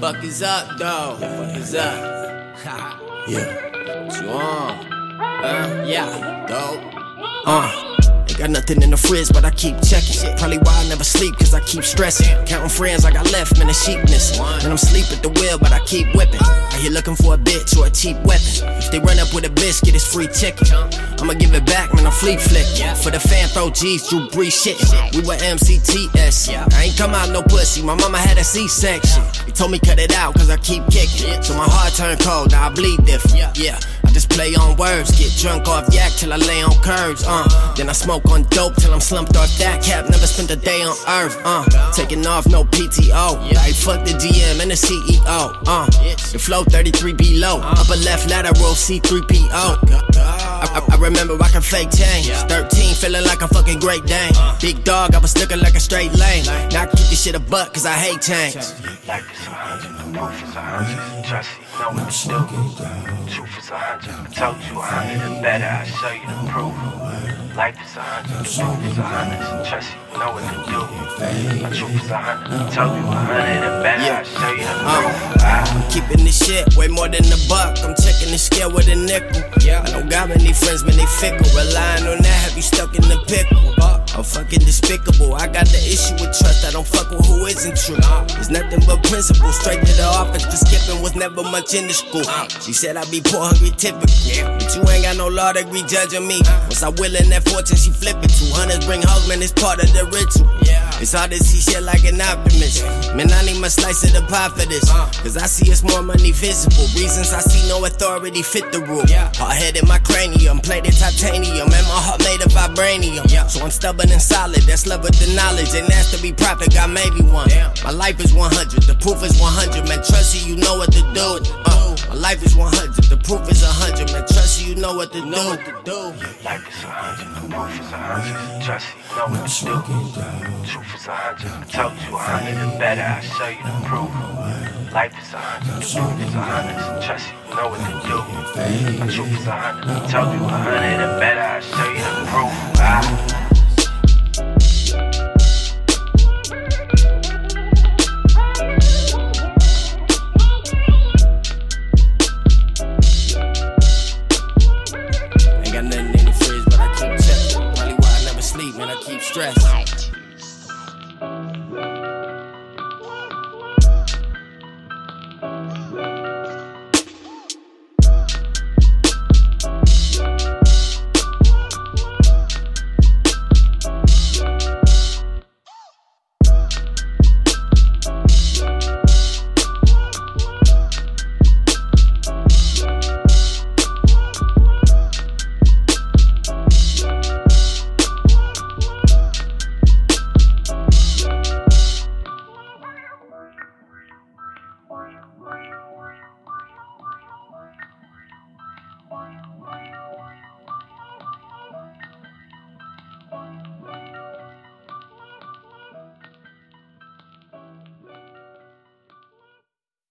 Fuck is up, dog? Fuck is up? Yeah. What you on? Uh, yeah, dope. Uh. Got nothing in the fridge, but I keep checking. Probably why I never sleep, cause I keep stressing. Counting friends I got left, man, the sheepness. And I'm sleep at the wheel, but I keep whipping. Out here looking for a bitch or a cheap weapon. If they run up with a biscuit, it's free chicken. I'ma give it back, man, I'm fleet flick. For the fan, throw G's, Drew Brees shit. We were MCTS. I ain't come out no pussy, my mama had a C section. They told me cut it out, cause I keep kicking. So my heart turned cold, now I bleed different. Yeah. Just play on words, get drunk off yak till I lay on curves, uh. Then I smoke on dope till I'm slumped off that cap. Never spent a day on earth, uh. Taking off no PTO. Like fuck the GM and the CEO, uh. The flow 33 below. Upper left lateral C3PO. I, I, I remember rocking fake chains. 13, feeling like a fucking great Dane. Big dog, I was looking like a straight lane. Now I keep this shit a buck, cause I hate change. Life is a hundred, the roof is a hundred. Trust you know what to do. Truth is a hundred. I told you a hundred and better. I show you the proof. Life is a hundred, the roof is a hundred. Trust you know what to do. My truth is a hundred. Told you a hundred and better. I show you the proof. Ah. Keeping this shit way more than a buck. I'm checking the scale with a nickel. Yeah. I don't got many friends, man, they fickle. Relying on that, have you stuck in the pickle? I'm fucking despicable. I got the issue with trust. I don't fuck with isn't true. It's nothing but principle. Straight to the office. The skipping was never much in the school. She said I'd be poor, hungry, typical. But you ain't got no law degree judging me. Once I willing that fortune, she flip it. Two hundreds bring home, man. It's part of the ritual. It's hard to see shit like an optimist. Man, I need my slice of the pie for this. Uh. Cause I see it's more money visible. Reasons I see no authority fit the rule. Hard headed my cranium, plated titanium, and my heart made of vibranium. So I'm stubborn and solid, that's love with the knowledge. And that's to be prophet, got maybe one. My life is 100, the proof is 100. Man, trust you, you know what to do. My life is 100, the proof is 100. Man, trust you, you know what to do. Life is a hundred, the roof is a hundred. Trust you know what to do. Truth is a hundred. I told you a hundred and better. I show you the proof. Life is a hundred, the roof is a hundred. Trust you know what to do. My truth is a hundred. I told you a hundred and better. I show you Ain't